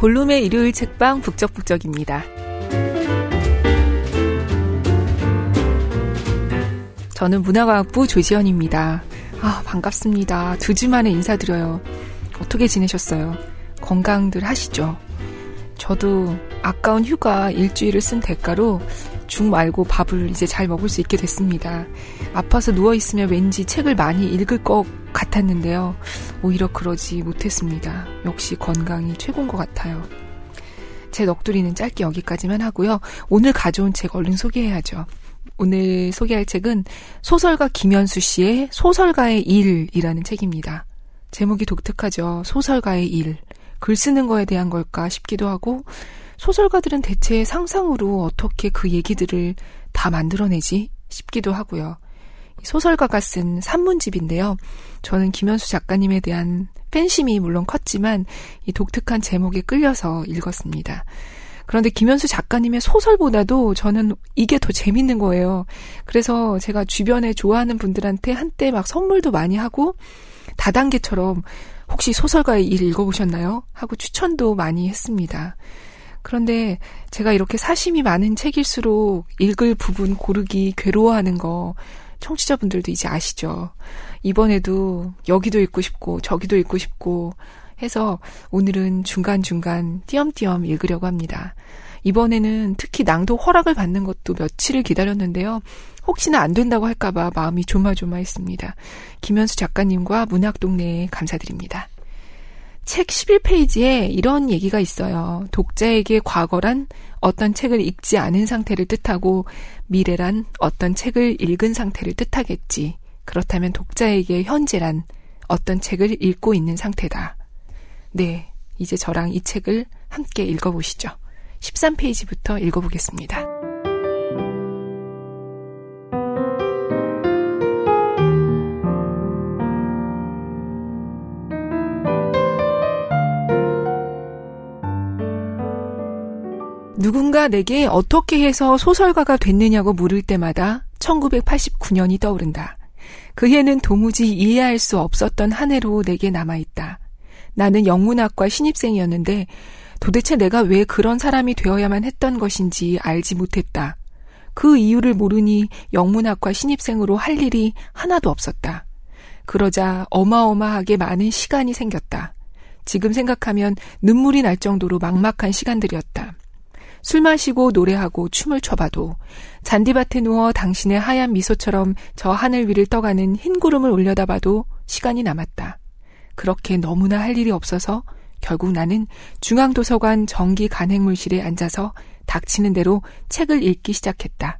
골룸의 일요일 책방 북적북적입니다. 저는 문화과학부 조지현입니다. 아, 반갑습니다. 두 주 만에 인사드려요. 어떻게 지내셨어요? 건강들 하시죠? 저도 아까운 휴가 일주일을 쓴 대가로 죽 말고 밥을 이제 잘 먹을 수 있게 됐습니다. 아파서 누워있으면 왠지 책을 많이 읽을 것 같았는데요. 오히려 그러지 못했습니다. 역시 건강이 최고인 것 같아요. 제 넋두리는 짧게 여기까지만 하고요. 오늘 가져온 책 얼른 소개해야죠. 오늘 소개할 책은 소설가 김현수 씨의 소설가의 일이라는 책입니다. 제목이 독특하죠. 소설가의 일. 글 쓰는 거에 대한 걸까 싶기도 하고, 소설가들은 대체 상상으로 어떻게 그 얘기들을 다 만들어내지 싶기도 하고요. 소설가가 쓴 산문집인데요. 저는 김현수 작가님에 대한 팬심이 물론 컸지만 이 독특한 제목에 끌려서 읽었습니다. 그런데 김현수 작가님의 소설보다도 저는 이게 더 재밌는 거예요. 그래서 제가 주변에 좋아하는 분들한테 한때 막 선물도 많이 하고 다단계처럼 혹시 소설가의 일 읽어보셨나요? 하고 추천도 많이 했습니다. 그런데 제가 이렇게 사심이 많은 책일수록 읽을 부분 고르기 괴로워하는 거 청취자분들도 이제 아시죠? 이번에도 여기도 읽고 싶고 저기도 읽고 싶고 해서 오늘은 중간중간 띄엄띄엄 읽으려고 합니다. 이번에는 특히 낭독 허락을 받는 것도 며칠을 기다렸는데요. 혹시나 안 된다고 할까봐 마음이 조마조마했습니다. 김현수 작가님과 문학동네에 감사드립니다. 책 11페이지에 이런 얘기가 있어요. 독자에게 과거란 어떤 책을 읽지 않은 상태를 뜻하고 미래란 어떤 책을 읽은 상태를 뜻하겠지. 그렇다면 독자에게 현재란 어떤 책을 읽고 있는 상태다. 네, 이제 저랑 이 책을 함께 읽어보시죠. 13페이지부터 읽어보겠습니다. 누군가 내게 어떻게 해서 소설가가 됐느냐고 물을 때마다 1989년이 떠오른다. 그 해는 도무지 이해할 수 없었던 한 해로 내게 남아있다. 나는 영문학과 신입생이었는데 도대체 내가 왜 그런 사람이 되어야만 했던 것인지 알지 못했다. 그 이유를 모르니 영문학과 신입생으로 할 일이 하나도 없었다. 그러자 어마어마하게 많은 시간이 생겼다. 지금 생각하면 눈물이 날 정도로 막막한 시간들이었다. 술 마시고 노래하고 춤을 춰봐도 잔디밭에 누워 당신의 하얀 미소처럼 저 하늘 위를 떠가는 흰 구름을 올려다봐도 시간이 남았다. 그렇게 너무나 할 일이 없어서 결국 나는 중앙도서관 정기 간행물실에 앉아서 닥치는 대로 책을 읽기 시작했다.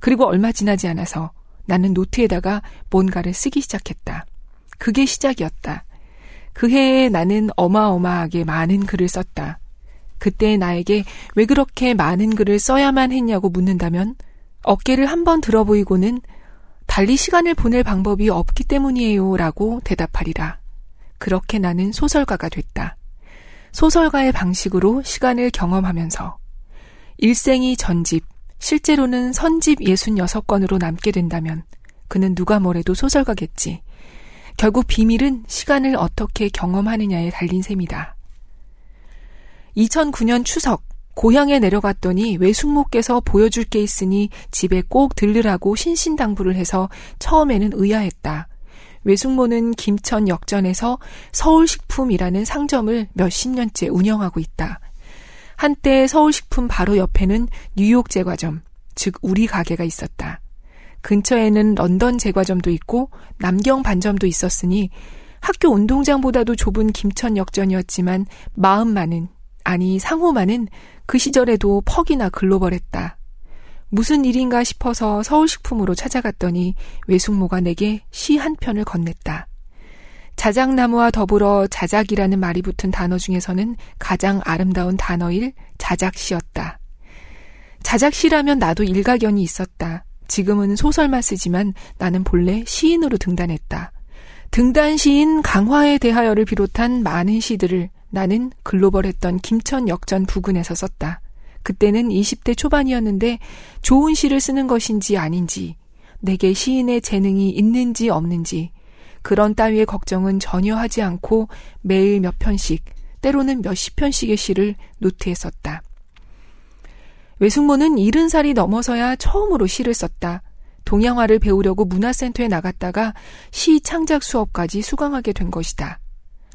그리고 얼마 지나지 않아서 나는 노트에다가 뭔가를 쓰기 시작했다. 그게 시작이었다. 그 해에 나는 어마어마하게 많은 글을 썼다. 그때 나에게 왜 그렇게 많은 글을 써야만 했냐고 묻는다면 어깨를 한번 들어보이고는 달리 시간을 보낼 방법이 없기 때문이에요 라고 대답하리라. 그렇게 나는 소설가가 됐다. 소설가의 방식으로 시간을 경험하면서 일생이 전집, 실제로는 선집 66권으로 남게 된다면 그는 누가 뭐래도 소설가겠지. 결국 비밀은 시간을 어떻게 경험하느냐에 달린 셈이다. 2009년 추석 고향에 내려갔더니 외숙모께서 보여줄 게 있으니 집에 꼭 들르라고 신신당부를 해서 처음에는 의아했다. 외숙모는 김천 역전에서 서울식품이라는 상점을 몇십 년째 운영하고 있다. 한때 서울식품 바로 옆에는 뉴욕 제과점, 즉 우리 가게가 있었다. 근처에는 런던 제과점도 있고 남경 반점도 있었으니 학교 운동장보다도 좁은 김천 역전이었지만 마음만은 아니 상호만은 그 시절에도 퍽이나 글로벌했다. 무슨 일인가 싶어서 서울식품으로 찾아갔더니 외숙모가 내게 시 한 편을 건넸다. 자작나무와 더불어 자작이라는 말이 붙은 단어 중에서는 가장 아름다운 단어일 자작시였다. 자작시라면 나도 일가견이 있었다. 지금은 소설만 쓰지만 나는 본래 시인으로 등단했다. 등단 시인 강화에 대하여를 비롯한 많은 시들을 나는 글로벌했던 김천 역전 부근에서 썼다. 그때는 20대 초반이었는데 좋은 시를 쓰는 것인지 아닌지, 내게 시인의 재능이 있는지 없는지, 그런 따위의 걱정은 전혀 하지 않고 매일 몇 편씩 때로는 몇십 편씩의 시를 노트에 썼다. 외숙모는 일흔 살이 넘어서야 처음으로 시를 썼다. 동양화를 배우려고 문화센터에 나갔다가 시 창작 수업까지 수강하게 된 것이다.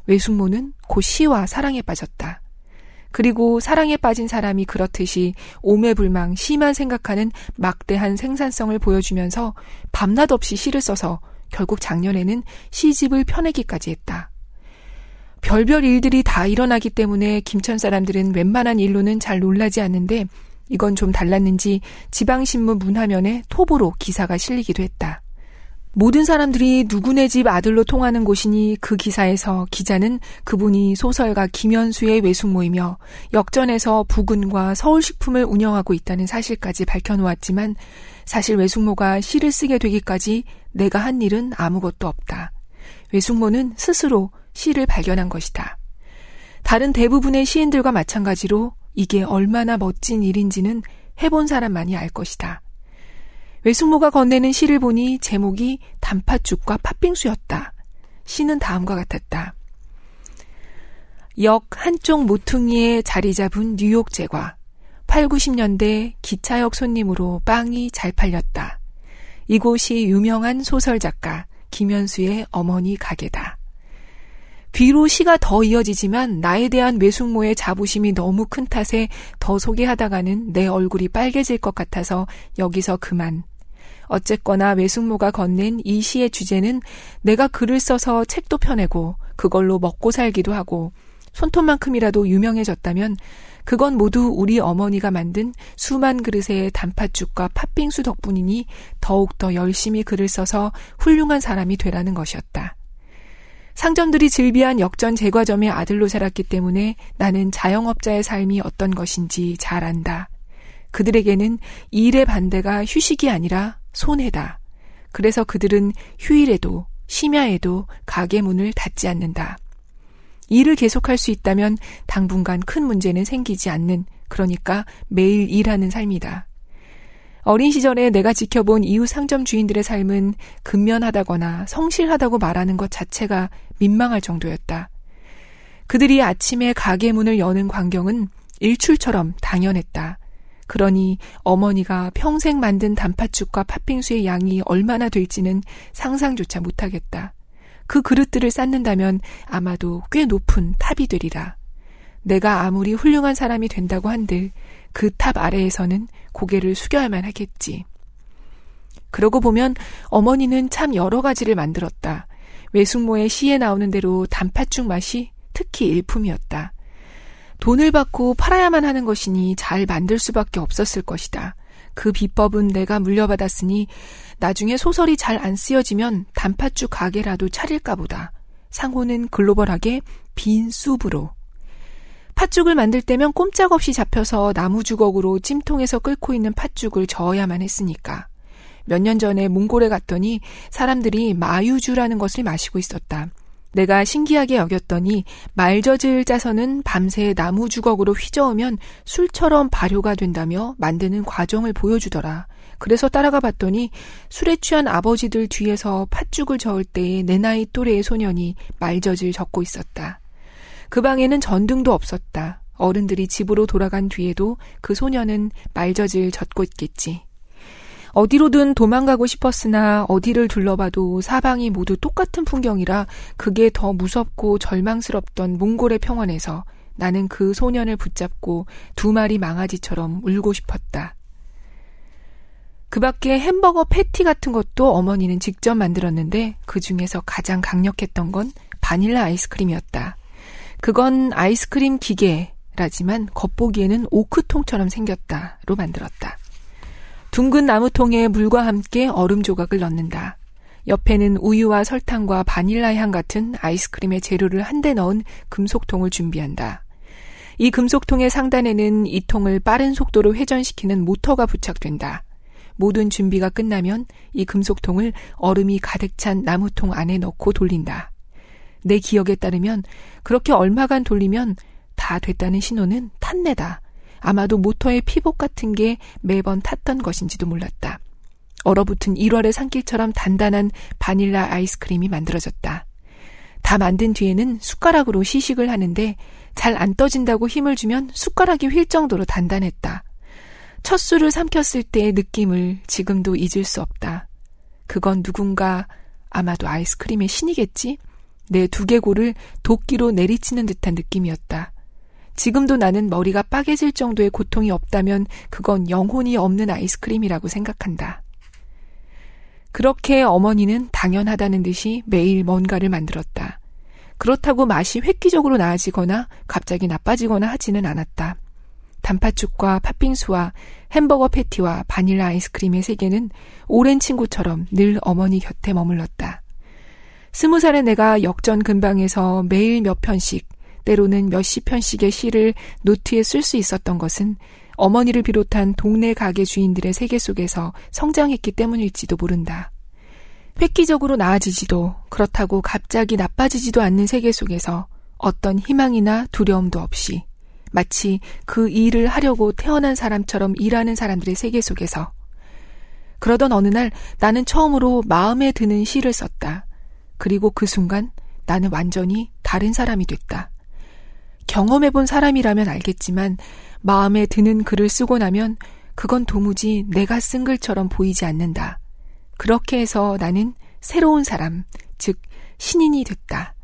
외숙모는 곧 시와 사랑에 빠졌다. 그리고 사랑에 빠진 사람이 그렇듯이 오매불망 시만 생각하는 막대한 생산성을 보여주면서 밤낮 없이 시를 써서 결국 작년에는 시집을 펴내기까지 했다. 별별 일들이 다 일어나기 때문에 김천 사람들은 웬만한 일로는 잘 놀라지 않는데 이건 좀 달랐는지 지방신문 문화면에 톱으로 기사가 실리기도 했다. 모든 사람들이 누구네 집 아들로 통하는 곳이니 그 기사에서 기자는 그분이 소설가 김현수의 외숙모이며 역전에서 부근과 서울식품을 운영하고 있다는 사실까지 밝혀놓았지만 사실 외숙모가 시를 쓰게 되기까지 내가 한 일은 아무것도 없다. 외숙모는 스스로 시를 발견한 것이다. 다른 대부분의 시인들과 마찬가지로 이게 얼마나 멋진 일인지는 해본 사람만이 알 것이다. 외숙모가 건네는 시를 보니 제목이 단팥죽과 팥빙수였다. 시는 다음과 같았다. 역 한쪽 모퉁이에 자리 잡은 뉴욕 제과. 8, 90년대 기차역 손님으로 빵이 잘 팔렸다. 이곳이 유명한 소설작가 김현수의 어머니 가게다. 뒤로 시가 더 이어지지만 나에 대한 외숙모의 자부심이 너무 큰 탓에 더 소개하다가는 내 얼굴이 빨개질 것 같아서 여기서 그만. 어쨌거나 외숙모가 건넨 이 시의 주제는 내가 글을 써서 책도 펴내고 그걸로 먹고 살기도 하고 손톱만큼이라도 유명해졌다면 그건 모두 우리 어머니가 만든 수만 그릇의 단팥죽과 팥빙수 덕분이니 더욱더 열심히 글을 써서 훌륭한 사람이 되라는 것이었다. 상점들이 즐비한 역전 제과점의 아들로 자랐기 때문에 나는 자영업자의 삶이 어떤 것인지 잘 안다. 그들에게는 일의 반대가 휴식이 아니라 손해다. 그래서 그들은 휴일에도 심야에도 가게 문을 닫지 않는다. 일을 계속할 수 있다면 당분간 큰 문제는 생기지 않는 그러니까 매일 일하는 삶이다. 어린 시절에 내가 지켜본 이웃 상점 주인들의 삶은 근면하다거나 성실하다고 말하는 것 자체가 민망할 정도였다. 그들이 아침에 가게 문을 여는 광경은 일출처럼 당연했다. 그러니 어머니가 평생 만든 단팥죽과 팥빙수의 양이 얼마나 될지는 상상조차 못하겠다. 그 그릇들을 쌓는다면 아마도 꽤 높은 탑이 되리라. 내가 아무리 훌륭한 사람이 된다고 한들 그 탑 아래에서는 고개를 숙여야만 하겠지. 그러고 보면 어머니는 참 여러 가지를 만들었다. 외숙모의 시에 나오는 대로 단팥죽 맛이 특히 일품이었다. 돈을 받고 팔아야만 하는 것이니 잘 만들 수밖에 없었을 것이다. 그 비법은 내가 물려받았으니 나중에 소설이 잘 안 쓰여지면 단팥죽 가게라도 차릴까 보다. 상호는 글로벌하게 빈 숲으로. 팥죽을 만들 때면 꼼짝없이 잡혀서 나무 주걱으로 찜통에서 끓고 있는 팥죽을 저어야만 했으니까. 몇 년 전에 몽골에 갔더니 사람들이 마유주라는 것을 마시고 있었다. 내가 신기하게 여겼더니 말젖을 짜서는 밤새 나무 주걱으로 휘저으면 술처럼 발효가 된다며 만드는 과정을 보여주더라. 그래서 따라가 봤더니 술에 취한 아버지들 뒤에서 팥죽을 저을 때에 내 나이 또래의 소년이 말젖을 젓고 있었다. 그 방에는 전등도 없었다. 어른들이 집으로 돌아간 뒤에도 그 소년은 말젖을 젓고 있겠지. 어디로든 도망가고 싶었으나 어디를 둘러봐도 사방이 모두 똑같은 풍경이라 그게 더 무섭고 절망스럽던 몽골의 평원에서 나는 그 소년을 붙잡고 두 마리 망아지처럼 울고 싶었다. 그 밖에 햄버거 패티 같은 것도 어머니는 직접 만들었는데 그 중에서 가장 강력했던 건 바닐라 아이스크림이었다. 그건 아이스크림 기계라지만 겉보기에는 오크통처럼 생겼다로 만들었다. 둥근 나무통에 물과 함께 얼음 조각을 넣는다. 옆에는 우유와 설탕과 바닐라 향 같은 아이스크림의 재료를 한데 넣은 금속통을 준비한다. 이 금속통의 상단에는 이 통을 빠른 속도로 회전시키는 모터가 부착된다. 모든 준비가 끝나면 이 금속통을 얼음이 가득 찬 나무통 안에 넣고 돌린다. 내 기억에 따르면 그렇게 얼마간 돌리면 다 됐다는 신호는 탄내다. 아마도 모터의 피복 같은 게 매번 탔던 것인지도 몰랐다. 얼어붙은 1월의 산길처럼 단단한 바닐라 아이스크림이 만들어졌다. 다 만든 뒤에는 숟가락으로 시식을 하는데 잘 안 떠진다고 힘을 주면 숟가락이 휠 정도로 단단했다. 첫 술을 삼켰을 때의 느낌을 지금도 잊을 수 없다. 그건 누군가 아마도 아이스크림의 신이겠지? 내 두개골을 도끼로 내리치는 듯한 느낌이었다. 지금도 나는 머리가 빠개질 정도의 고통이 없다면 그건 영혼이 없는 아이스크림이라고 생각한다. 그렇게 어머니는 당연하다는 듯이 매일 뭔가를 만들었다. 그렇다고 맛이 획기적으로 나아지거나 갑자기 나빠지거나 하지는 않았다. 단팥죽과 팥빙수와 햄버거 패티와 바닐라 아이스크림의 세계는 오랜 친구처럼 늘 어머니 곁에 머물렀다. 스무 살의 내가 역전 근방에서 매일 몇 편씩, 때로는 몇십 편씩의 시를 노트에 쓸 수 있었던 것은 어머니를 비롯한 동네 가게 주인들의 세계 속에서 성장했기 때문일지도 모른다. 획기적으로 나아지지도 그렇다고 갑자기 나빠지지도 않는 세계 속에서 어떤 희망이나 두려움도 없이 마치 그 일을 하려고 태어난 사람처럼 일하는 사람들의 세계 속에서 그러던 어느 날 나는 처음으로 마음에 드는 시를 썼다. 그리고 그 순간 나는 완전히 다른 사람이 됐다. 경험해본 사람이라면 알겠지만 마음에 드는 글을 쓰고 나면 그건 도무지 내가 쓴 글처럼 보이지 않는다. 그렇게 해서 나는 새로운 사람, 즉, 신인이 됐다.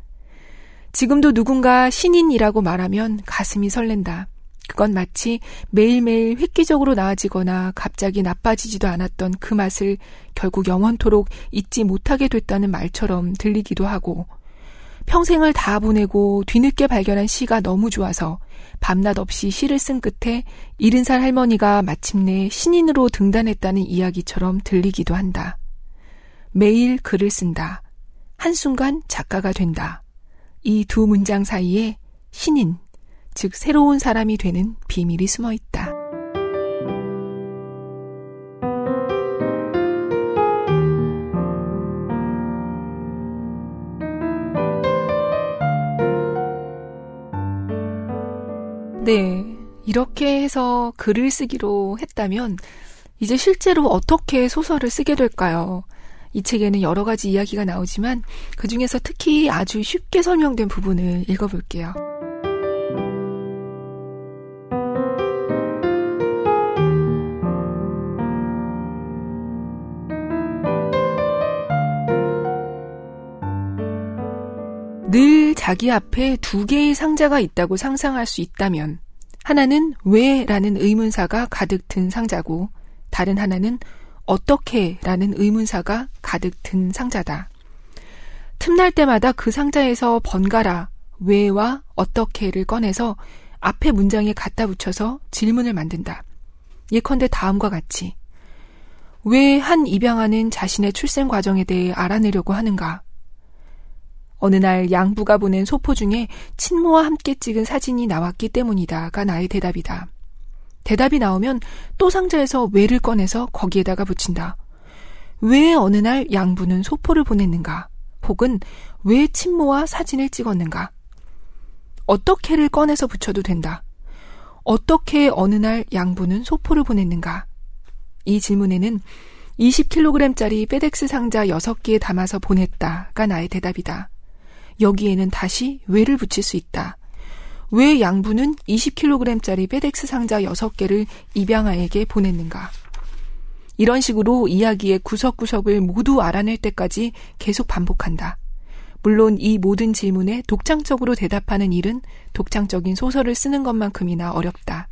지금도 누군가 신인이라고 말하면 가슴이 설렌다. 그건 마치 매일매일 획기적으로 나아지거나 갑자기 나빠지지도 않았던 그 맛을 결국 영원토록 잊지 못하게 됐다는 말처럼 들리기도 하고, 평생을 다 보내고 뒤늦게 발견한 시가 너무 좋아서 밤낮 없이 시를 쓴 끝에 일흔 살 할머니가 마침내 신인으로 등단했다는 이야기처럼 들리기도 한다. 매일 글을 쓴다. 한순간 작가가 된다. 이 두 문장 사이에 신인, 즉 새로운 사람이 되는 비밀이 숨어 있다. 네. 이렇게 해서 글을 쓰기로 했다면 이제 실제로 어떻게 소설을 쓰게 될까요? 이 책에는 여러 가지 이야기가 나오지만 그 중에서 특히 아주 쉽게 설명된 부분을 읽어볼게요. 늘 자기 앞에 두 개의 상자가 있다고 상상할 수 있다면 하나는 왜 라는 의문사가 가득 든 상자고 다른 하나는 어떻게 라는 의문사가 가득 든 상자다. 틈날 때마다 그 상자에서 번갈아 왜와 어떻게를 꺼내서 앞에 문장에 갖다 붙여서 질문을 만든다. 예컨대 다음과 같이 왜 한 입양아는 자신의 출생 과정에 대해 알아내려고 하는가? 어느 날 양부가 보낸 소포 중에 친모와 함께 찍은 사진이 나왔기 때문이다가 나의 대답이다. 대답이 나오면 또 상자에서 왜를 꺼내서 거기에다가 붙인다. 왜 어느 날 양부는 소포를 보냈는가? 혹은 왜 친모와 사진을 찍었는가? 어떻게를 꺼내서 붙여도 된다. 어떻게 어느 날 양부는 소포를 보냈는가? 이 질문에는 20kg짜리 페덱스 상자 6개에 담아서 보냈다가 나의 대답이다. 여기에는 다시 왜를 붙일 수 있다. 왜 양부는 20kg짜리 페덱스 상자 6개를 입양아에게 보냈는가? 이런 식으로 이야기의 구석구석을 모두 알아낼 때까지 계속 반복한다. 물론 이 모든 질문에 독창적으로 대답하는 일은 독창적인 소설을 쓰는 것만큼이나 어렵다.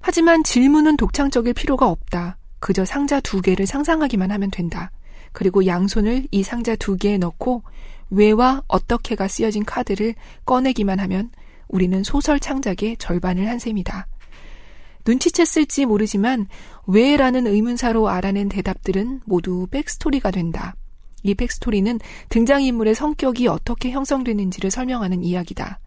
하지만 질문은 독창적일 필요가 없다. 그저 상자 두 개를 상상하기만 하면 된다. 그리고 양손을 이 상자 두 개에 넣고 왜와 어떻게가 쓰여진 카드를 꺼내기만 하면 우리는 소설 창작의 절반을 한 셈이다. 눈치챘을지 모르지만 왜라는 의문사로 알아낸 대답들은 모두 백스토리가 된다. 이 백스토리는 등장인물의 성격이 어떻게 형성되는지를 설명하는 이야기다.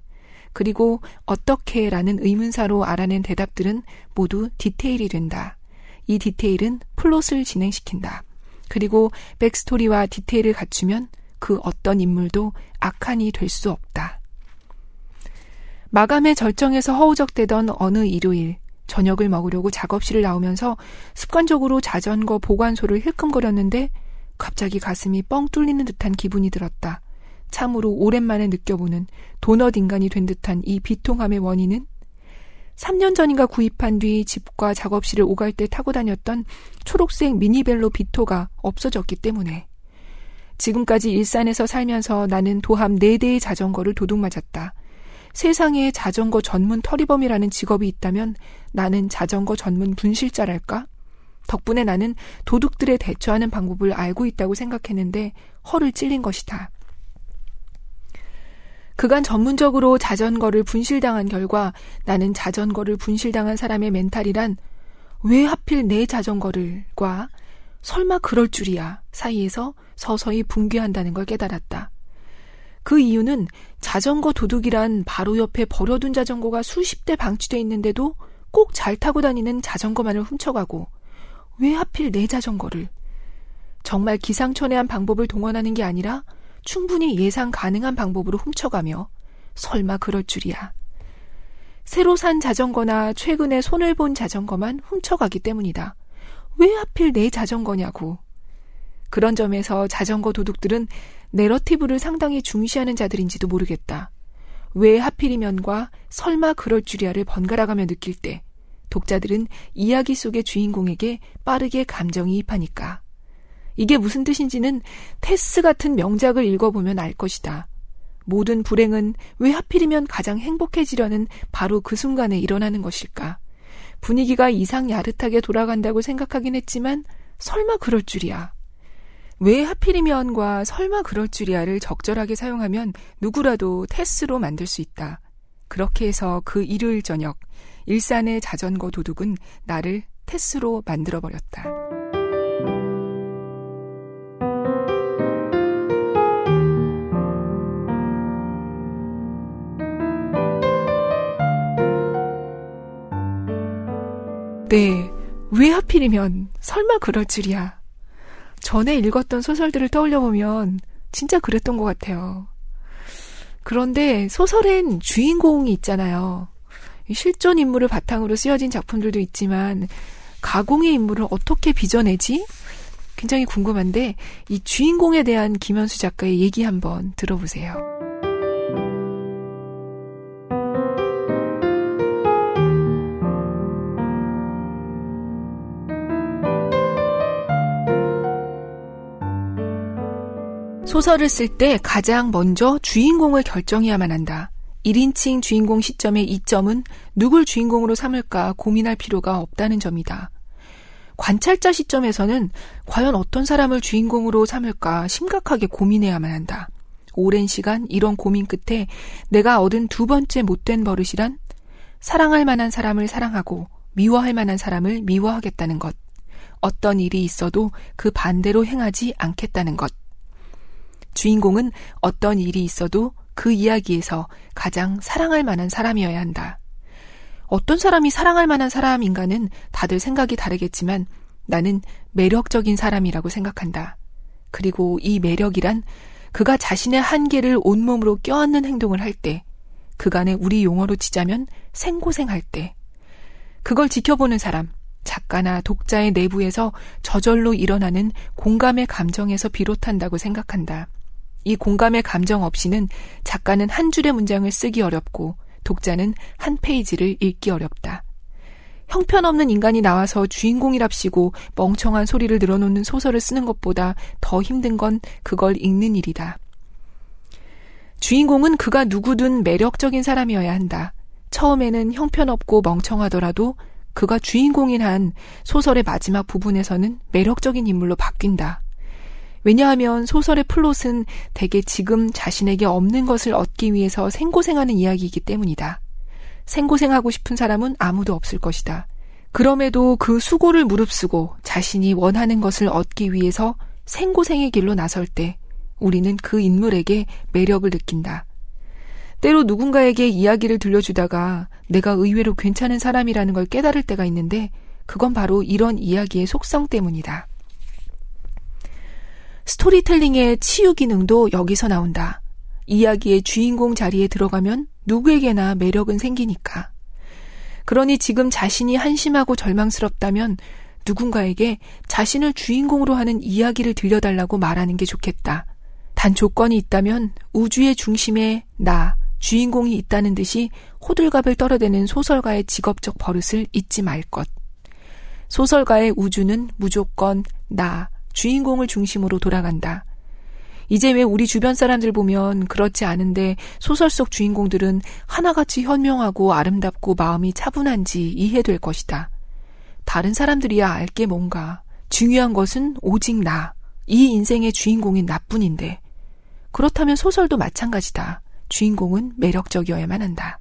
그리고 어떻게 라는 의문사로 알아낸 대답들은 모두 디테일이 된다. 이 디테일은 플롯을 진행시킨다. 그리고 backstory와 디테일을 갖추면 그 어떤 인물도 악한이 될 수 없다. 마감의 절정에서 허우적대던 어느 일요일, 저녁을 먹으려고 작업실을 나오면서 습관적으로 자전거 보관소를 힐끔거렸는데 갑자기 가슴이 뻥 뚫리는 듯한 기분이 들었다. 참으로 오랜만에 느껴보는 도넛 인간이 된 듯한 이 비통함의 원인은 3년 전인가 구입한 뒤 집과 작업실을 오갈 때 타고 다녔던 초록색 미니벨로 비토가 없어졌기 때문에 지금까지 일산에서 살면서 나는 도함 4대의 자전거를 도둑맞았다. 세상에 자전거 전문 터리범이라는 직업이 있다면 나는 자전거 전문 분실자랄까? 덕분에 나는 도둑들에 대처하는 방법을 알고 있다고 생각했는데 허를 찔린 것이다. 그간 전문적으로 자전거를 분실당한 결과 나는 자전거를 분실당한 사람의 멘탈이란 왜 하필 내 자전거를과 설마 그럴 줄이야 사이에서 서서히 붕괴한다는 걸 깨달았다. 그 이유는 자전거 도둑이란 바로 옆에 버려둔 자전거가 수십 대 방치돼 있는데도 꼭 잘 타고 다니는 자전거만을 훔쳐가고 왜 하필 내 자전거를 정말 기상천외한 방법을 동원하는 게 아니라 충분히 예상 가능한 방법으로 훔쳐가며 설마 그럴 줄이야. 새로 산 자전거나 최근에 손을 본 자전거만 훔쳐가기 때문이다. 왜 하필 내 자전거냐고. 그런 점에서 자전거 도둑들은 내러티브를 상당히 중시하는 자들인지도 모르겠다. 왜 하필이면과 설마 그럴 줄이야를 번갈아가며 느낄 때 독자들은 이야기 속의 주인공에게 빠르게 감정이 입하니까. 이게 무슨 뜻인지는 테스 같은 명작을 읽어보면 알 것이다. 모든 불행은 왜 하필이면 가장 행복해지려는 바로 그 순간에 일어나는 것일까? 분위기가 이상 야릇하게 돌아간다고 생각하긴 했지만 설마 그럴 줄이야. 왜 하필이면과 설마 그럴 줄이야를 적절하게 사용하면 누구라도 테스로 만들 수 있다. 그렇게 해서 그 일요일 저녁 일산의 자전거 도둑은 나를 테스로 만들어 버렸다. 네, 왜 하필이면 설마 그럴 줄이야. 전에 읽었던 소설들을 떠올려보면 진짜 그랬던 것 같아요. 그런데 소설엔 주인공이 있잖아요. 실존 인물을 바탕으로 쓰여진 작품들도 있지만 가공의 인물을 어떻게 빚어내지? 굉장히 궁금한데 이 주인공에 대한 김현수 작가의 얘기 한번 들어보세요. 소설을 쓸 때 가장 먼저 주인공을 결정해야만 한다. 1인칭 주인공 시점의 이점은 누굴 주인공으로 삼을까 고민할 필요가 없다는 점이다. 관찰자 시점에서는 과연 어떤 사람을 주인공으로 삼을까 심각하게 고민해야만 한다. 오랜 시간 이런 고민 끝에 내가 얻은 두 번째 못된 버릇이란 사랑할 만한 사람을 사랑하고 미워할 만한 사람을 미워하겠다는 것. 어떤 일이 있어도 그 반대로 행하지 않겠다는 것. 주인공은 어떤 일이 있어도 그 이야기에서 가장 사랑할 만한 사람이어야 한다. 어떤 사람이 사랑할 만한 사람인가는 다들 생각이 다르겠지만 나는 매력적인 사람이라고 생각한다. 그리고 이 매력이란 그가 자신의 한계를 온몸으로 껴안는 행동을 할 때, 그간의 우리 용어로 치자면 생고생할 때, 그걸 지켜보는 사람, 작가나 독자의 내부에서 저절로 일어나는 공감의 감정에서 비롯한다고 생각한다. 이 공감의 감정 없이는 작가는 한 줄의 문장을 쓰기 어렵고 독자는 한 페이지를 읽기 어렵다. 형편없는 인간이 나와서 주인공이랍시고 멍청한 소리를 늘어놓는 소설을 쓰는 것보다 더 힘든 건 그걸 읽는 일이다. 주인공은 그가 누구든 매력적인 사람이어야 한다. 처음에는 형편없고 멍청하더라도 그가 주인공인 한 소설의 마지막 부분에서는 매력적인 인물로 바뀐다. 왜냐하면 소설의 플롯은 대개 지금 자신에게 없는 것을 얻기 위해서 생고생하는 이야기이기 때문이다. 생고생하고 싶은 사람은 아무도 없을 것이다. 그럼에도 그 수고를 무릅쓰고 자신이 원하는 것을 얻기 위해서 생고생의 길로 나설 때 우리는 그 인물에게 매력을 느낀다. 때로 누군가에게 이야기를 들려주다가 내가 의외로 괜찮은 사람이라는 걸 깨달을 때가 있는데 그건 바로 이런 이야기의 속성 때문이다. 스토리텔링의 치유 기능도 여기서 나온다. 이야기의 주인공 자리에 들어가면 누구에게나 매력은 생기니까. 그러니 지금 자신이 한심하고 절망스럽다면 누군가에게 자신을 주인공으로 하는 이야기를 들려달라고 말하는 게 좋겠다. 단 조건이 있다면 우주의 중심에 나, 주인공이 있다는 듯이 호들갑을 떨어대는 소설가의 직업적 버릇을 잊지 말 것. 소설가의 우주는 무조건 나, 주인공을 중심으로 돌아간다. 이제 왜 우리 주변 사람들 보면 그렇지 않은데 소설 속 주인공들은 하나같이 현명하고 아름답고 마음이 차분한지 이해될 것이다. 다른 사람들이야 알게 뭔가. 중요한 것은 오직 나. 이 인생의 주인공인 나뿐인데. 그렇다면 소설도 마찬가지다. 주인공은 매력적이어야만 한다.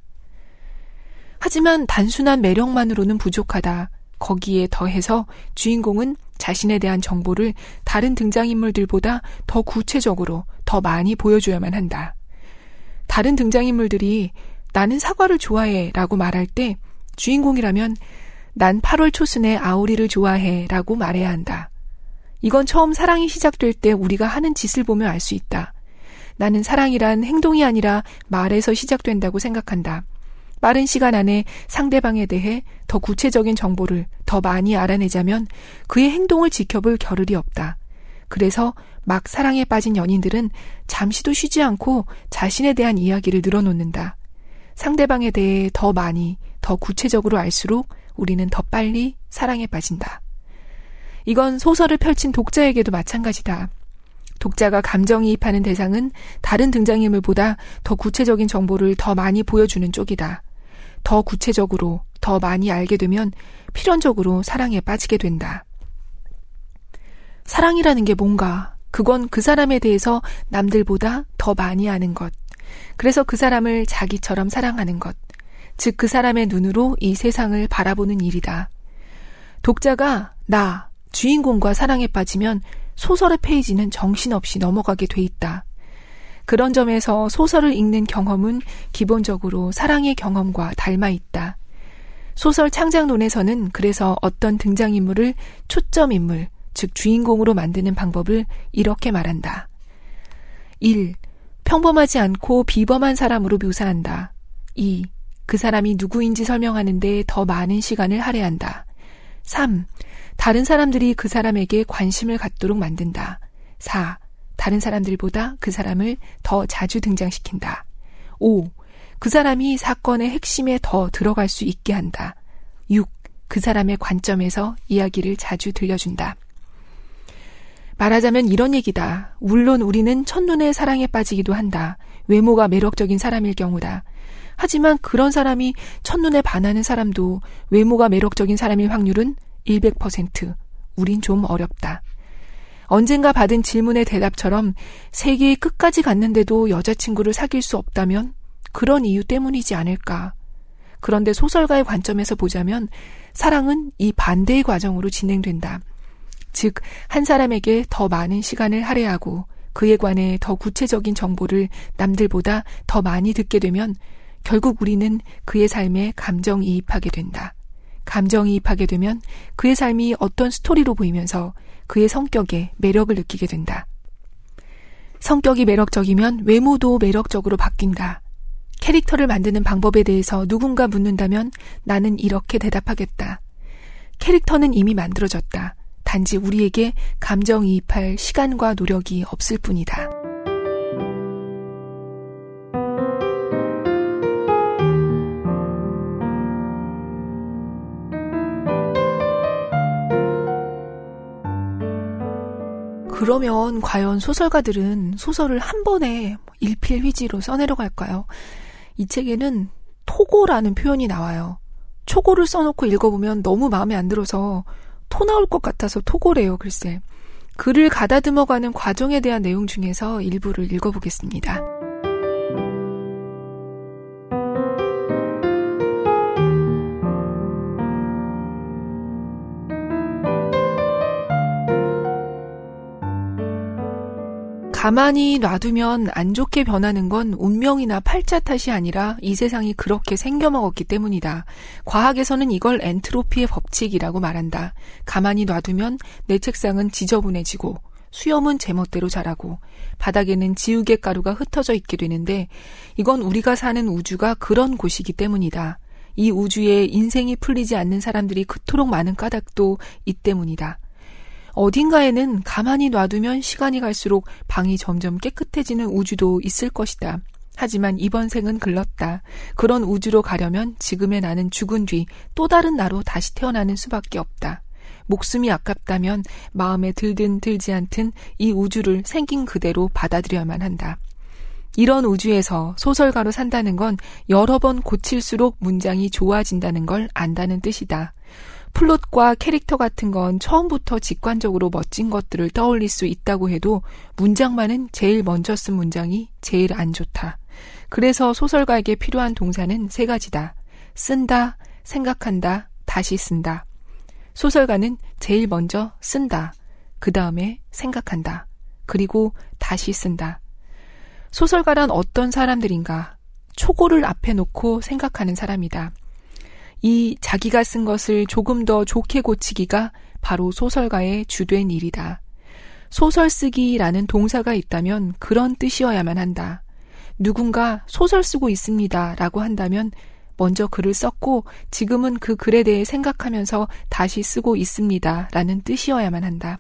하지만 단순한 매력만으로는 부족하다. 거기에 더해서 주인공은 자신에 대한 정보를 다른 등장인물들보다 더 구체적으로 더 많이 보여줘야만 한다. 다른 등장인물들이 나는 사과를 좋아해 라고 말할 때 주인공이라면 난 8월 초순에 아우리를 좋아해 라고 말해야 한다. 이건 처음 사랑이 시작될 때 우리가 하는 짓을 보면 알수 있다. 나는 사랑이란 행동이 아니라 말에서 시작된다고 생각한다. 빠른 시간 안에 상대방에 대해 더 구체적인 정보를 더 많이 알아내자면 그의 행동을 지켜볼 겨를이 없다. 그래서 막 사랑에 빠진 연인들은 잠시도 쉬지 않고 자신에 대한 이야기를 늘어놓는다. 상대방에 대해 더 많이, 더 구체적으로 알수록 우리는 더 빨리 사랑에 빠진다. 이건 소설을 펼친 독자에게도 마찬가지다. 독자가 감정이입하는 대상은 다른 등장인물보다 더 구체적인 정보를 더 많이 보여주는 쪽이다. 더 구체적으로 더 많이 알게 되면 필연적으로 사랑에 빠지게 된다. 사랑이라는 게 뭔가, 그건 그 사람에 대해서 남들보다 더 많이 아는 것. 그래서 그 사람을 자기처럼 사랑하는 것. 즉, 그 사람의 눈으로 이 세상을 바라보는 일이다. 독자가 나, 주인공과 사랑에 빠지면 소설의 페이지는 정신없이 넘어가게 돼 있다. 그런 점에서 소설을 읽는 경험은 기본적으로 사랑의 경험과 닮아 있다. 소설 창작론에서는 그래서 어떤 등장인물을 초점인물, 즉 주인공으로 만드는 방법을 이렇게 말한다. 1. 평범하지 않고 비범한 사람으로 묘사한다. 2. 그 사람이 누구인지 설명하는데 더 많은 시간을 할애한다. 3. 다른 사람들이 그 사람에게 관심을 갖도록 만든다. 4. 다른 사람들보다 그 사람을 더 자주 등장시킨다. 5. 그 사람이 사건의 핵심에 더 들어갈 수 있게 한다. 6. 그 사람의 관점에서 이야기를 자주 들려준다. 말하자면 이런 얘기다. 물론 우리는 첫눈에 사랑에 빠지기도 한다. 외모가 매력적인 사람일 경우다. 하지만 그런 사람이 첫눈에 반하는 사람도 외모가 매력적인 사람일 확률은 100%. 우린 좀 어렵다. 언젠가 받은 질문의 대답처럼 세계의 끝까지 갔는데도 여자친구를 사귈 수 없다면 그런 이유 때문이지 않을까. 그런데 소설가의 관점에서 보자면 사랑은 이 반대의 과정으로 진행된다. 즉, 한 사람에게 더 많은 시간을 할애하고 그에 관해 더 구체적인 정보를 남들보다 더 많이 듣게 되면 결국 우리는 그의 삶에 감정이입하게 된다. 감정이입하게 되면 그의 삶이 어떤 스토리로 보이면서 그의 성격에 매력을 느끼게 된다. 성격이 매력적이면 외모도 매력적으로 바뀐다. 캐릭터를 만드는 방법에 대해서 누군가 묻는다면 나는 이렇게 대답하겠다. 캐릭터는 이미 만들어졌다. 단지 우리에게 감정이입할 시간과 노력이 없을 뿐이다. 그러면 과연 소설가들은 소설을 한 번에 일필휘지로 써내려갈까요? 이 책에는 토고라는 표현이 나와요. 초고를 써놓고 읽어보면 너무 마음에 안 들어서 토 나올 것 같아서 토고래요, 글쎄. 글을 가다듬어가는 과정에 대한 내용 중에서 일부를 읽어보겠습니다. 가만히 놔두면 안 좋게 변하는 건 운명이나 팔자 탓이 아니라 이 세상이 그렇게 생겨먹었기 때문이다. 과학에서는 이걸 엔트로피의 법칙이라고 말한다. 가만히 놔두면 내 책상은 지저분해지고 수염은 제멋대로 자라고 바닥에는 지우개 가루가 흩어져 있게 되는데 이건 우리가 사는 우주가 그런 곳이기 때문이다. 이 우주에 인생이 풀리지 않는 사람들이 그토록 많은 까닭도 이 때문이다. 어딘가에는 가만히 놔두면 시간이 갈수록 방이 점점 깨끗해지는 우주도 있을 것이다. 하지만 이번 생은 글렀다. 그런 우주로 가려면 지금의 나는 죽은 뒤 또 다른 나로 다시 태어나는 수밖에 없다. 목숨이 아깝다면 마음에 들든 들지 않든 이 우주를 생긴 그대로 받아들여야만 한다. 이런 우주에서 소설가로 산다는 건 여러 번 고칠수록 문장이 좋아진다는 걸 안다는 뜻이다. 플롯과 캐릭터 같은 건 처음부터 직관적으로 멋진 것들을 떠올릴 수 있다고 해도 문장만은 제일 먼저 쓴 문장이 제일 안 좋다. 그래서 소설가에게 필요한 동사는 세 가지다. 쓴다, 생각한다, 다시 쓴다. 소설가는 제일 먼저 쓴다. 그 다음에 생각한다. 그리고 다시 쓴다. 소설가란 어떤 사람들인가? 초고를 앞에 놓고 생각하는 사람이다. 이 자기가 쓴 것을 조금 더 좋게 고치기가 바로 소설가의 주된 일이다. 소설 쓰기라는 동사가 있다면 그런 뜻이어야만 한다. 누군가 소설 쓰고 있습니다 라고 한다면 먼저 글을 썼고 지금은 그 글에 대해 생각하면서 다시 쓰고 있습니다 라는 뜻이어야만 한다.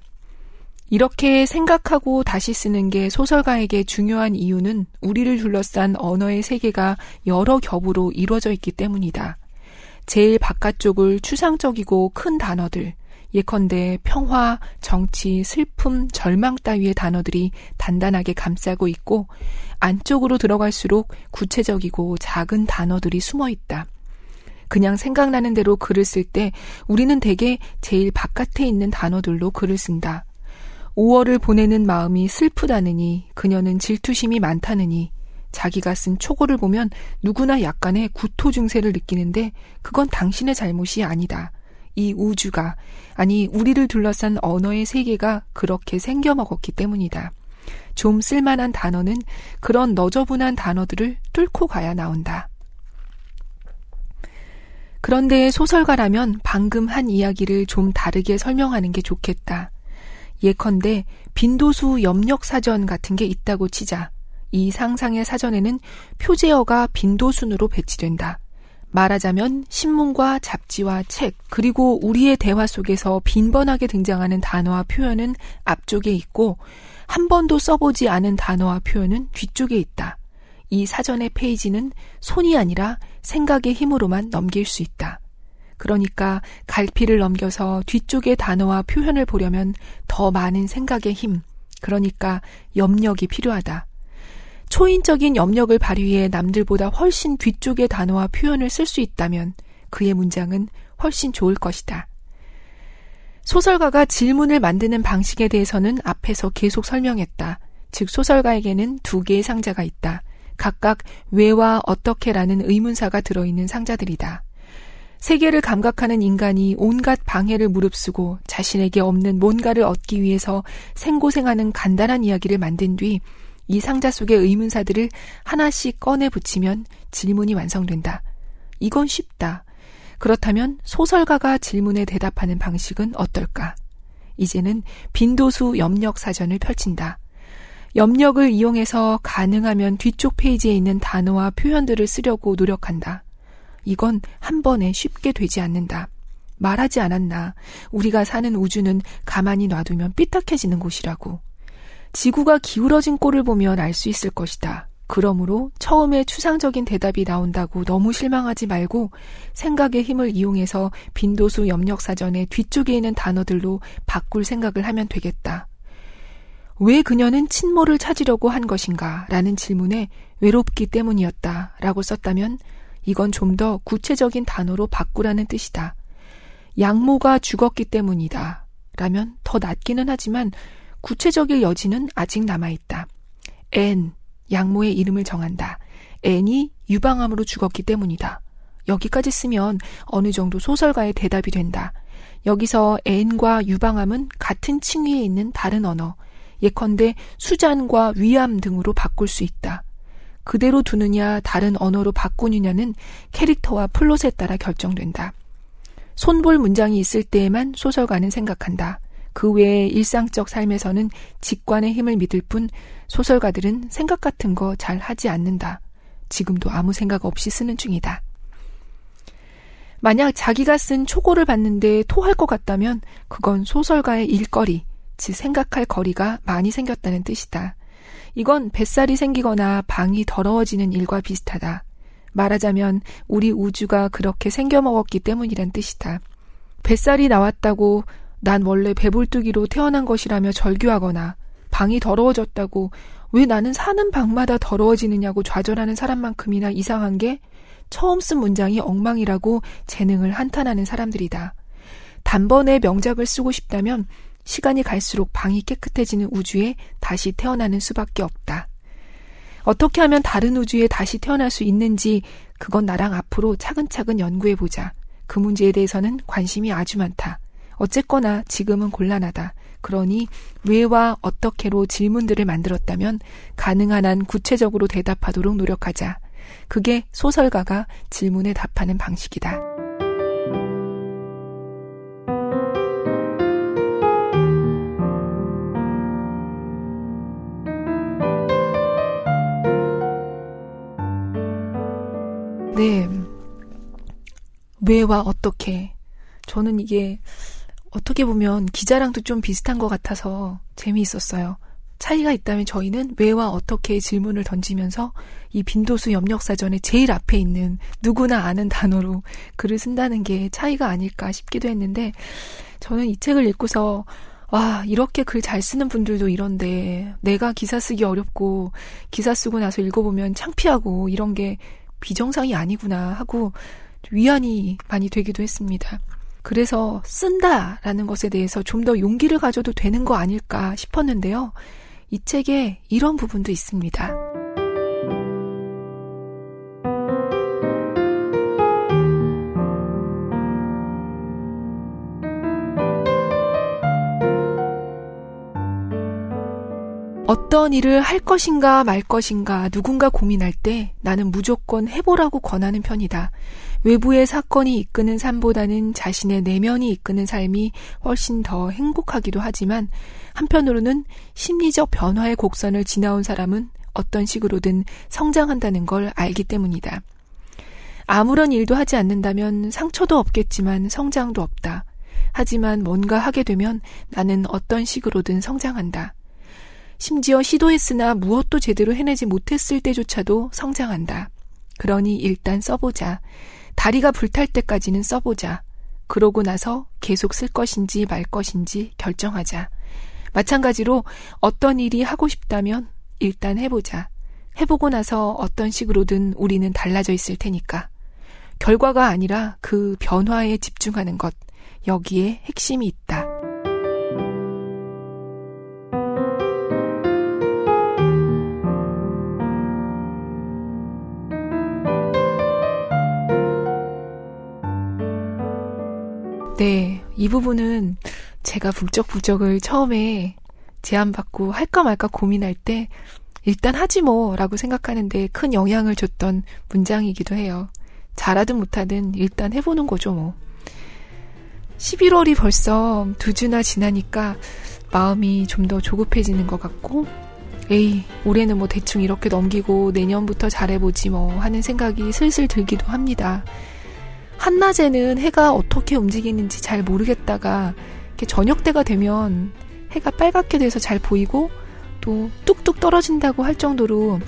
이렇게 생각하고 다시 쓰는 게 소설가에게 중요한 이유는 우리를 둘러싼 언어의 세계가 여러 겹으로 이루어져 있기 때문이다. 제일 바깥쪽을 추상적이고 큰 단어들, 예컨대 평화, 정치, 슬픔, 절망 따위의 단어들이 단단하게 감싸고 있고 안쪽으로 들어갈수록 구체적이고 작은 단어들이 숨어 있다. 그냥 생각나는 대로 글을 쓸 때 우리는 대개 제일 바깥에 있는 단어들로 글을 쓴다. 5월을 보내는 마음이 슬프다느니 그녀는 질투심이 많다느니 자기가 쓴 초고를 보면 누구나 약간의 구토 증세를 느끼는데 그건 당신의 잘못이 아니다. 이 우주가, 아니, 우리를 둘러싼 언어의 세계가 그렇게 생겨먹었기 때문이다. 좀 쓸만한 단어는 그런 너저분한 단어들을 뚫고 가야 나온다. 그런데 소설가라면 방금 한 이야기를 좀 다르게 설명하는 게 좋겠다. 예컨대 빈도수 염력 사전 같은 게 있다고 치자. 이 상상의 사전에는 표제어가 빈도순으로 배치된다. 말하자면 신문과 잡지와 책, 그리고 우리의 대화 속에서 빈번하게 등장하는 단어와 표현은 앞쪽에 있고, 한 번도 써보지 않은 단어와 표현은 뒤쪽에 있다. 이 사전의 페이지는 손이 아니라 생각의 힘으로만 넘길 수 있다. 그러니까 갈피를 넘겨서 뒤쪽의 단어와 표현을 보려면 더 많은 생각의 힘, 그러니까 염력이 필요하다. 초인적인 염력을 발휘해 남들보다 훨씬 뒤쪽의 단어와 표현을 쓸 수 있다면 그의 문장은 훨씬 좋을 것이다. 소설가가 질문을 만드는 방식에 대해서는 앞에서 계속 설명했다. 즉, 소설가에게는 두 개의 상자가 있다. 각각 왜와 어떻게라는 의문사가 들어있는 상자들이다. 세계를 감각하는 인간이 온갖 방해를 무릅쓰고 자신에게 없는 뭔가를 얻기 위해서 생고생하는 간단한 이야기를 만든 뒤 이 상자 속의 의문사들을 하나씩 꺼내 붙이면 질문이 완성된다. 이건 쉽다. 그렇다면 소설가가 질문에 대답하는 방식은 어떨까? 이제는 빈도수 염력 사전을 펼친다. 염력을 이용해서 가능하면 뒤쪽 페이지에 있는 단어와 표현들을 쓰려고 노력한다. 이건 한 번에 쉽게 되지 않는다. 말하지 않았나. 우리가 사는 우주는 가만히 놔두면 삐딱해지는 곳이라고. 지구가 기울어진 꼴을 보면 알 수 있을 것이다. 그러므로 처음에 추상적인 대답이 나온다고 너무 실망하지 말고 생각의 힘을 이용해서 빈도수 염력사전의 뒤쪽에 있는 단어들로 바꿀 생각을 하면 되겠다. 왜 그녀는 친모를 찾으려고 한 것인가? 라는 질문에 외롭기 때문이었다. 라고 썼다면 이건 좀 더 구체적인 단어로 바꾸라는 뜻이다. 양모가 죽었기 때문이다. 라면 더 낫기는 하지만 구체적일 여지는 아직 남아있다. 앤, 양모의 이름을 정한다. 앤이 유방암으로 죽었기 때문이다. 여기까지 쓰면 어느 정도 소설가의 대답이 된다. 여기서 앤과 유방암은 같은 층위에 있는 다른 언어, 예컨대 수잔과 위암 등으로 바꿀 수 있다. 그대로 두느냐 다른 언어로 바꾸느냐는 캐릭터와 플롯에 따라 결정된다. 손볼 문장이 있을 때에만 소설가는 생각한다. 그 외의 일상적 삶에서는 직관의 힘을 믿을 뿐 소설가들은 생각 같은 거 잘 하지 않는다. 지금도 아무 생각 없이 쓰는 중이다. 만약 자기가 쓴 초고를 봤는데 토할 것 같다면 그건 소설가의 일거리, 즉 생각할 거리가 많이 생겼다는 뜻이다. 이건 뱃살이 생기거나 방이 더러워지는 일과 비슷하다. 말하자면 우리 우주가 그렇게 생겨먹었기 때문이란 뜻이다. 뱃살이 나왔다고 난 원래 배불뚝이로 태어난 것이라며 절규하거나 방이 더러워졌다고 왜 나는 사는 방마다 더러워지느냐고 좌절하는 사람만큼이나 이상한 게 처음 쓴 문장이 엉망이라고 재능을 한탄하는 사람들이다. 단번에 명작을 쓰고 싶다면 시간이 갈수록 방이 깨끗해지는 우주에 다시 태어나는 수밖에 없다. 어떻게 하면 다른 우주에 다시 태어날 수 있는지 그건 나랑 앞으로 차근차근 연구해 보자. 그 문제에 대해서는 관심이 아주 많다. 어쨌거나 지금은 곤란하다. 그러니 왜와 어떻게로 질문들을 만들었다면 가능한 한 구체적으로 대답하도록 노력하자. 그게 소설가가 질문에 답하는 방식이다. 네. 왜와 어떻게. 저는 이게 어떻게 보면 기자랑도 좀 비슷한 것 같아서 재미있었어요. 차이가 있다면 저희는 왜와 어떻게 질문을 던지면서 이 빈도수 염력사전에 제일 앞에 있는 누구나 아는 단어로 글을 쓴다는 게 차이가 아닐까 싶기도 했는데 저는 이 책을 읽고서 와, 이렇게 글 잘 쓰는 분들도 이런데 내가 기사 쓰기 어렵고 기사 쓰고 나서 읽어보면 창피하고 이런 게 비정상이 아니구나 하고 위안이 많이 되기도 했습니다. 그래서 쓴다라는 것에 대해서 좀 더 용기를 가져도 되는 거 아닐까 싶었는데요. 이 책에 이런 부분도 있습니다. 어떤 일을 할 것인가 말 것인가 누군가 고민할 때 나는 무조건 해보라고 권하는 편이다. 외부의 사건이 이끄는 삶보다는 자신의 내면이 이끄는 삶이 훨씬 더 행복하기도 하지만 한편으로는 심리적 변화의 곡선을 지나온 사람은 어떤 식으로든 성장한다는 걸 알기 때문이다. 아무런 일도 하지 않는다면 상처도 없겠지만 성장도 없다. 하지만 뭔가 하게 되면 나는 어떤 식으로든 성장한다. 심지어 시도했으나 무엇도 제대로 해내지 못했을 때조차도 성장한다. 그러니 일단 써보자. 다리가 불탈 때까지는 써보자. 그러고 나서 계속 쓸 것인지 말 것인지 결정하자. 마찬가지로 어떤 일이 하고 싶다면 일단 해보자. 해보고 나서 어떤 식으로든 우리는 달라져 있을 테니까. 결과가 아니라 그 변화에 집중하는 것. 여기에 핵심이 있다. 네, 이 부분은 제가 북적북적을 처음에 제안받고 할까 말까 고민할 때 일단 하지 뭐 라고 생각하는데 큰 영향을 줬던 문장이기도 해요. 잘하든 못하든 일단 해보는 거죠 뭐. 11월이 벌써 두 주나 지나니까 마음이 좀 더 조급해지는 것 같고 에이 올해는 뭐 대충 이렇게 넘기고 내년부터 잘해보지 뭐 하는 생각이 슬슬 들기도 합니다. 한낮에는 해가 어떻게 움직이는지 잘 모르겠다가 저녁 때가 되면 해가 빨갛게 돼서 잘 보이고 또 뚝뚝 떨어진다고 할 정도로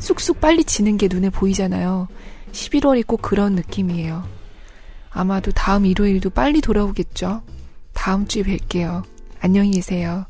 쑥쑥 빨리 지는 게 눈에 보이잖아요. 11월이 꼭 그런 느낌이에요. 아마도 다음 일요일도 빨리 돌아오겠죠. 다음 주에 뵐게요. 안녕히 계세요.